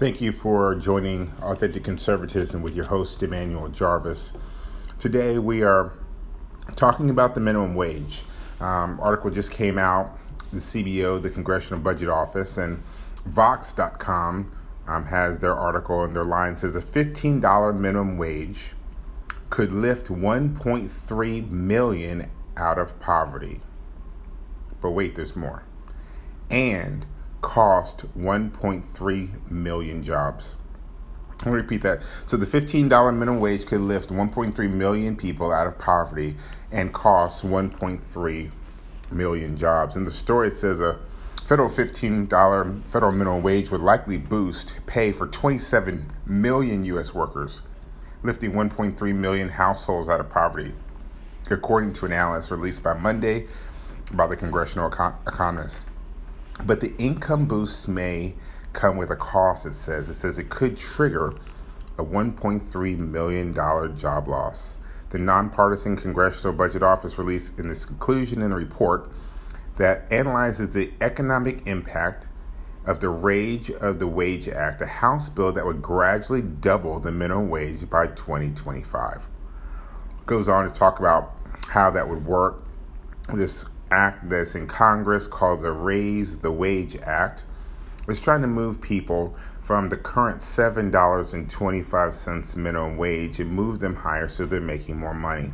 Thank you for joining Authentic Conservatism with your host, Immanuel Jarvis. Today we are talking about the minimum wage. Um, article just came out, the CBO, the Congressional Budget Office, and Vox.com um, has their article, and their line says a $15 minimum wage could lift 1.3 million out of poverty. But wait, there's more. And cost 1.3 million jobs. Let me repeat that. So the $15 minimum wage could lift 1.3 million people out of poverty and cost 1.3 million jobs. In the story, says a federal $15 federal minimum wage would likely boost pay for 27 million U.S. workers, lifting 1.3 million households out of poverty, according to an analysis released by Monday by the Congressional Econ- Economist. But the income boost may come with a cost, it says. It says it could trigger a $1.3 million job loss. The nonpartisan Congressional Budget Office released in its conclusion in a report that analyzes the economic impact of the Rage of the Wage Act, a House bill that would gradually double the minimum wage by 2025. Goes on to talk about how that would work. This act that's in Congress called the Raise the Wage Act is trying to move people from the current $7.25 minimum wage and move them higher so they're making more money.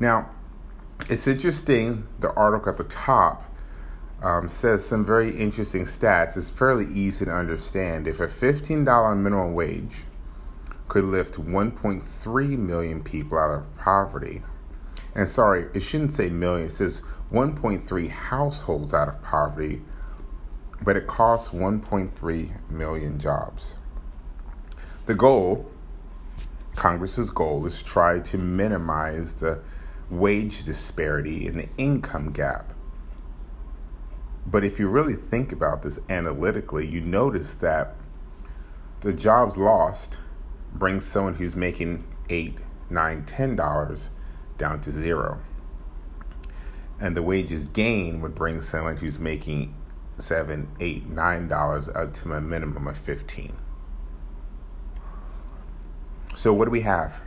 Now, it's interesting, the article at the top um, says some very interesting stats. It's fairly easy to understand. If a $15 minimum wage could lift 1.3 million people out of poverty, and sorry, it shouldn't say million, it says 1.3 households out of poverty, but it costs 1.3 million jobs. The goal, Congress's goal, is try to minimize the wage disparity and the income gap. But if you really think about this analytically, you notice that the jobs lost brings someone who's making eight, nine, ten dollars down to zero and the wages gain would bring someone who's making seven, eight, nine dollars up to a minimum of fifteen. So what do we have?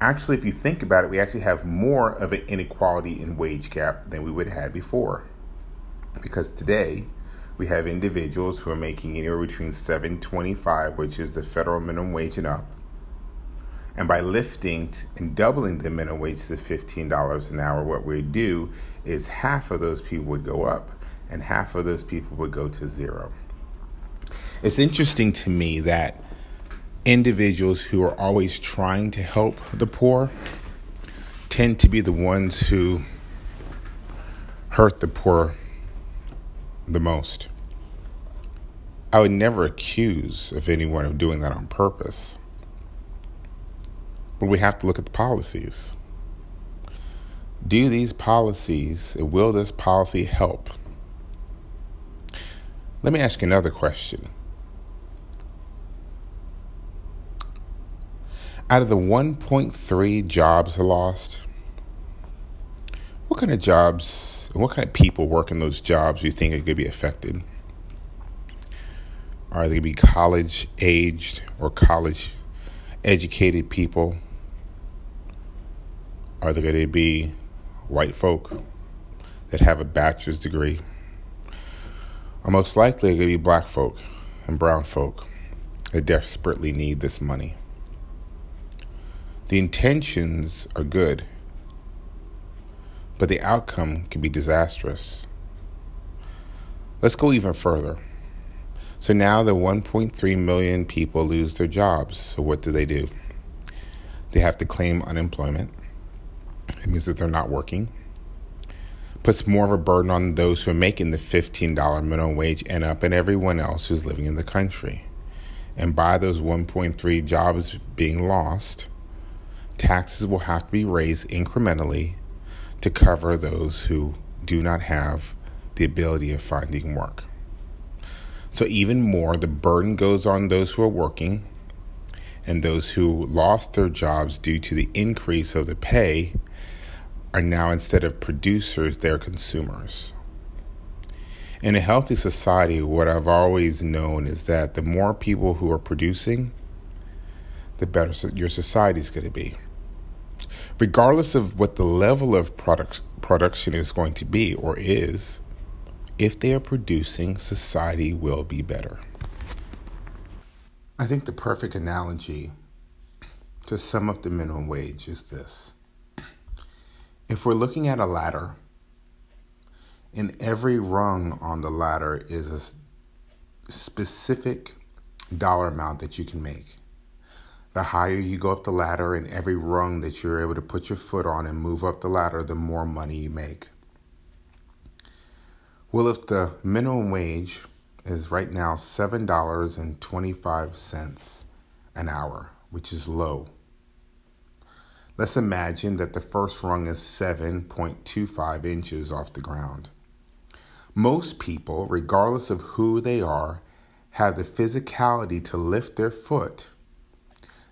Actually, if you think about it, we actually have more of an inequality in wage gap than we would have had before. Because today we have individuals who are making anywhere between 725, which is the federal minimum wage and up, and by lifting and doubling the minimum wage to $15 an hour, what we do is half of those people would go up and half of those people would go to zero. It's interesting to me that individuals who are always trying to help the poor tend to be the ones who hurt the poor the most. I would never accuse of anyone of doing that on purpose. But we have to look at the policies. Do these policies, will this policy help? Let me ask you another question. Out of the 1.3 jobs lost, what kind of jobs, what kind of people work in those jobs you think are going to be affected? Are they going to be college aged or college educated people? Are there going to be white folk that have a bachelor's degree? Or most likely going to be black folk and brown folk that desperately need this money. The intentions are good, but the outcome can be disastrous. Let's go even further. So now the 1.3 million people lose their jobs. So what do they do? They have to claim unemployment. It means that they're not working. Puts more of a burden on those who are making the $15 minimum wage and up and everyone else who's living in the country. And by those 1.3 jobs being lost, taxes will have to be raised incrementally to cover those who do not have the ability of finding work. So, even more, the burden goes on those who are working and those who lost their jobs due to the increase of the pay are now instead of producers, they're consumers. In a healthy society, what I've always known is that the more people who are producing, the better your society is going to be. Regardless of what the level of product, production is going to be or is, if they are producing, society will be better. I think the perfect analogy to sum up the minimum wage is this. If we're looking at a ladder, and every rung on the ladder is a specific dollar amount that you can make. The higher you go up the ladder, and every rung that you're able to put your foot on and move up the ladder, the more money you make. Well, if the minimum wage is right now $7.25 an hour, which is low. Let's imagine that the first rung is 7.25 inches off the ground. Most people, regardless of who they are, have the physicality to lift their foot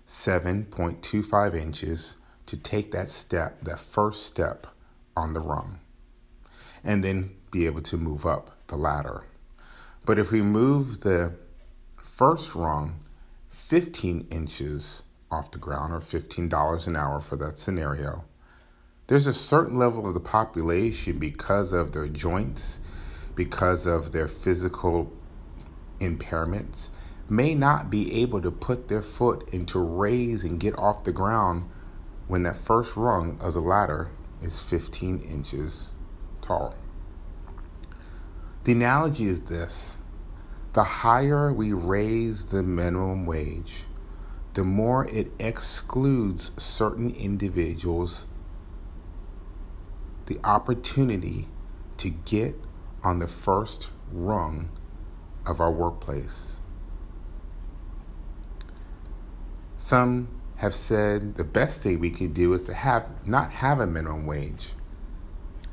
7.25 inches to take that step, that first step on the rung, and then be able to move up the ladder. But if we move the first rung 15 inches off the ground, or $15 an hour for that scenario, there's a certain level of the population because of their joints, because of their physical impairments, may not be able to put their foot into raise and get off the ground when that first rung of the ladder is 15 inches tall. The analogy is this the higher we raise the minimum wage, the more it excludes certain individuals the opportunity to get on the first rung of our workplace. Some have said the best thing we can do is to have not have a minimum wage.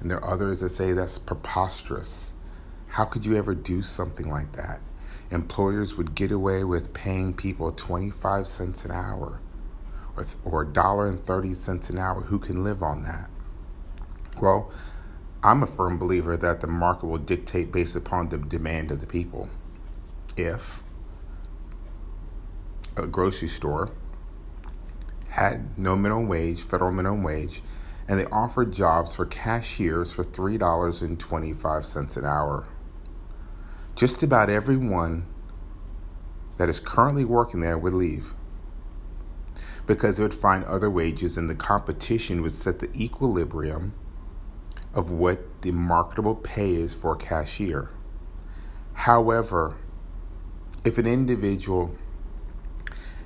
And there are others that say that's preposterous. How could you ever do something like that? Employers would get away with paying people 25 cents an hour or, or $1.30 an hour. Who can live on that? Well, I'm a firm believer that the market will dictate based upon the demand of the people. If a grocery store had no minimum wage, federal minimum wage, and they offered jobs for cashiers for $3.25 an hour just about everyone that is currently working there would leave because they would find other wages and the competition would set the equilibrium of what the marketable pay is for a cashier. However, if an individual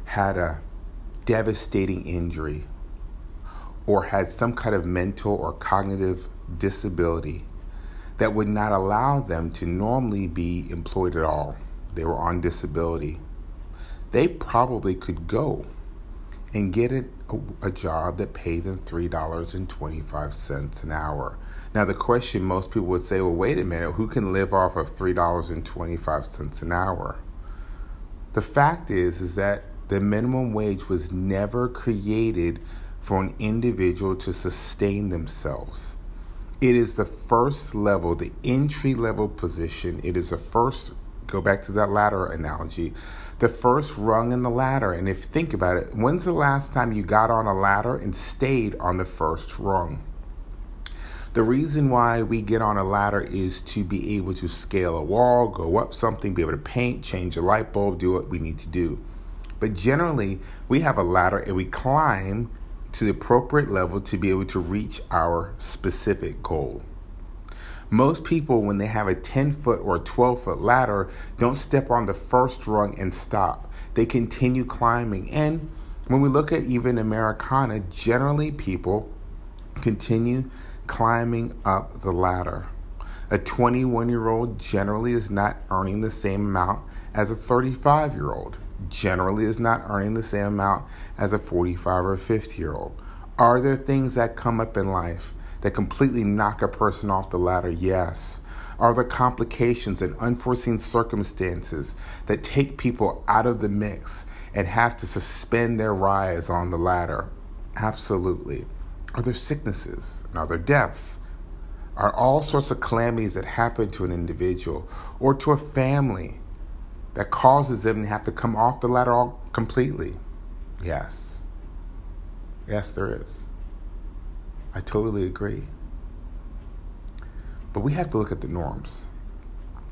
had a devastating injury or had some kind of mental or cognitive disability that would not allow them to normally be employed at all. They were on disability. They probably could go and get a, a, job that paid them $3.25 an hour. Now, the question most people would say, well, wait a minute, who can live off of $3.25 an hour? The fact is, is that the minimum wage was never created for an individual to sustain themselves. It is the first level, the entry level position. It is the first, go back to that ladder analogy, the first rung in the ladder. And if you think about it, when's the last time you got on a ladder and stayed on the first rung? The reason why we get on a ladder is to be able to scale a wall, go up something, be able to paint, change a light bulb, do what we need to do. But generally, we have a ladder and we climb to the appropriate level to be able to reach our specific goal. Most people, when they have a 10 foot or 12 foot ladder, don't step on the first rung and stop. They continue climbing. And when we look at even Americana, generally people continue climbing up the ladder. A 21 year old generally is not earning the same amount as a 35 year old generally is not earning the same amount as a 45 or 50 year old? Are there things that come up in life that completely knock a person off the ladder? Yes. Are there complications and unforeseen circumstances that take people out of the mix and have to suspend their rise on the ladder? Absolutely. Are there sicknesses and are there deaths? are all sorts of calamities that happen to an individual or to a family that causes them to have to come off the ladder all completely? Yes. Yes, there is. I totally agree. But we have to look at the norms.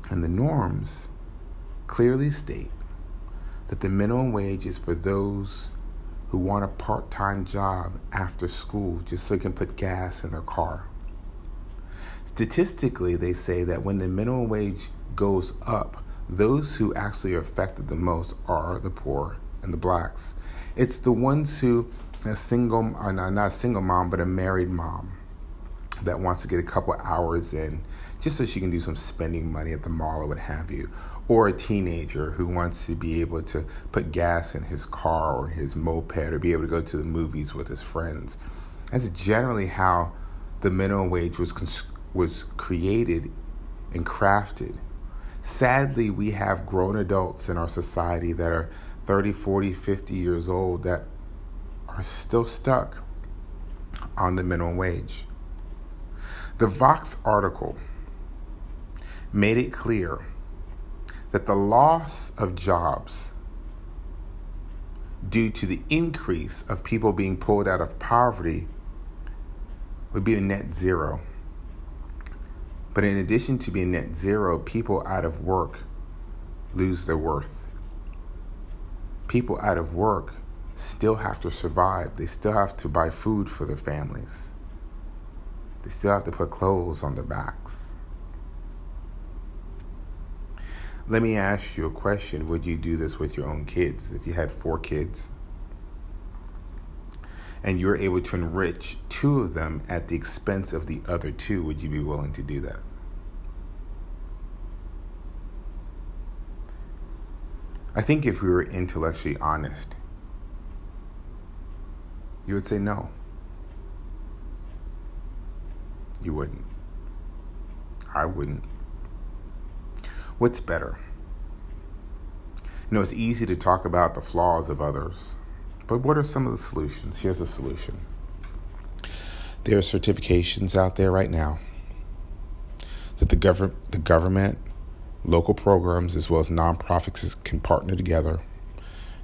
And the norms clearly state that the minimum wage is for those who want a part time job after school just so they can put gas in their car. Statistically, they say that when the minimum wage goes up, those who actually are affected the most are the poor and the blacks. It's the ones who, a single, uh, not a single mom, but a married mom that wants to get a couple hours in just so she can do some spending money at the mall or what have you. Or a teenager who wants to be able to put gas in his car or his moped or be able to go to the movies with his friends. That's generally how the minimum wage was, was created and crafted. Sadly, we have grown adults in our society that are 30, 40, 50 years old that are still stuck on the minimum wage. The Vox article made it clear that the loss of jobs due to the increase of people being pulled out of poverty would be a net zero. But in addition to being net zero, people out of work lose their worth. People out of work still have to survive, they still have to buy food for their families, they still have to put clothes on their backs. Let me ask you a question. Would you do this with your own kids? If you had four kids and you're able to enrich two of them at the expense of the other two, would you be willing to do that? I think if we were intellectually honest, you would say no. You wouldn't. I wouldn't. What's better? You know, it's easy to talk about the flaws of others, but what are some of the solutions? Here's a solution. There are certifications out there right now that the, gov- the government, local programs, as well as nonprofits can partner together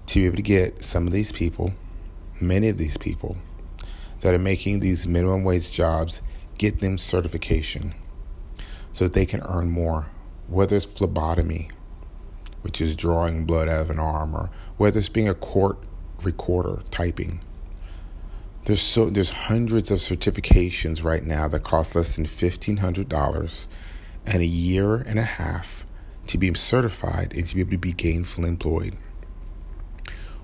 to be able to get some of these people, many of these people, that are making these minimum wage jobs, get them certification so that they can earn more whether it's phlebotomy, which is drawing blood out of an arm, or whether it's being a court recorder typing. There's so there's hundreds of certifications right now that cost less than fifteen hundred dollars and a year and a half to be certified and to be able to be gainfully employed.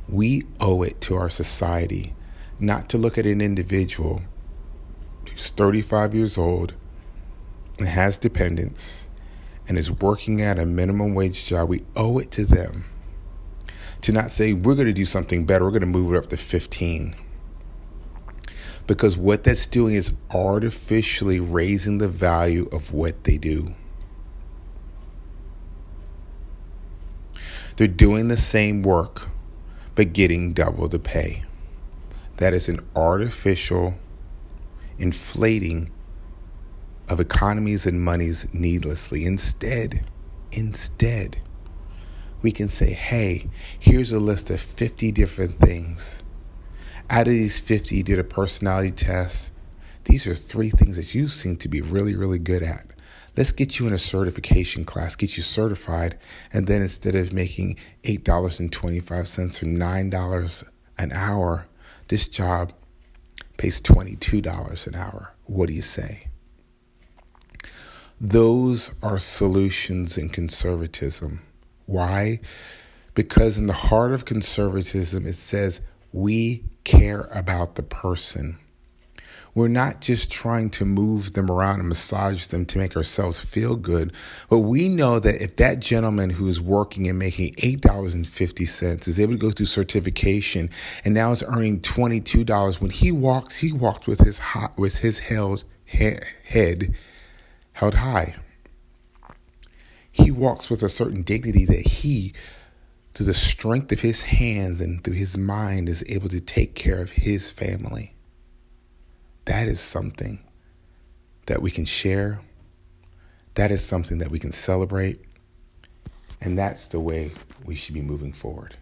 We owe it to our society not to look at an individual who's 35 years old and has dependents and is working at a minimum wage job, we owe it to them to not say we're going to do something better, we're going to move it up to 15. Because what that's doing is artificially raising the value of what they do. They're doing the same work, but getting double the pay. That is an artificial inflating of economies and monies needlessly. Instead, instead, we can say, hey, here's a list of 50 different things. Out of these 50, you did a personality test. These are three things that you seem to be really, really good at. Let's get you in a certification class, get you certified, and then instead of making $8.25 or $9 an hour, this job pays $22 an hour. What do you say? Those are solutions in conservatism. Why? Because in the heart of conservatism, it says we care about the person. We're not just trying to move them around and massage them to make ourselves feel good, but we know that if that gentleman who is working and making $8.50 is able to go through certification and now is earning $22 when he walks, he walked with his hot, with his held head held high. He walks with a certain dignity that he, through the strength of his hands and through his mind, is able to take care of his family. That is something that we can share. That is something that we can celebrate. And that's the way we should be moving forward.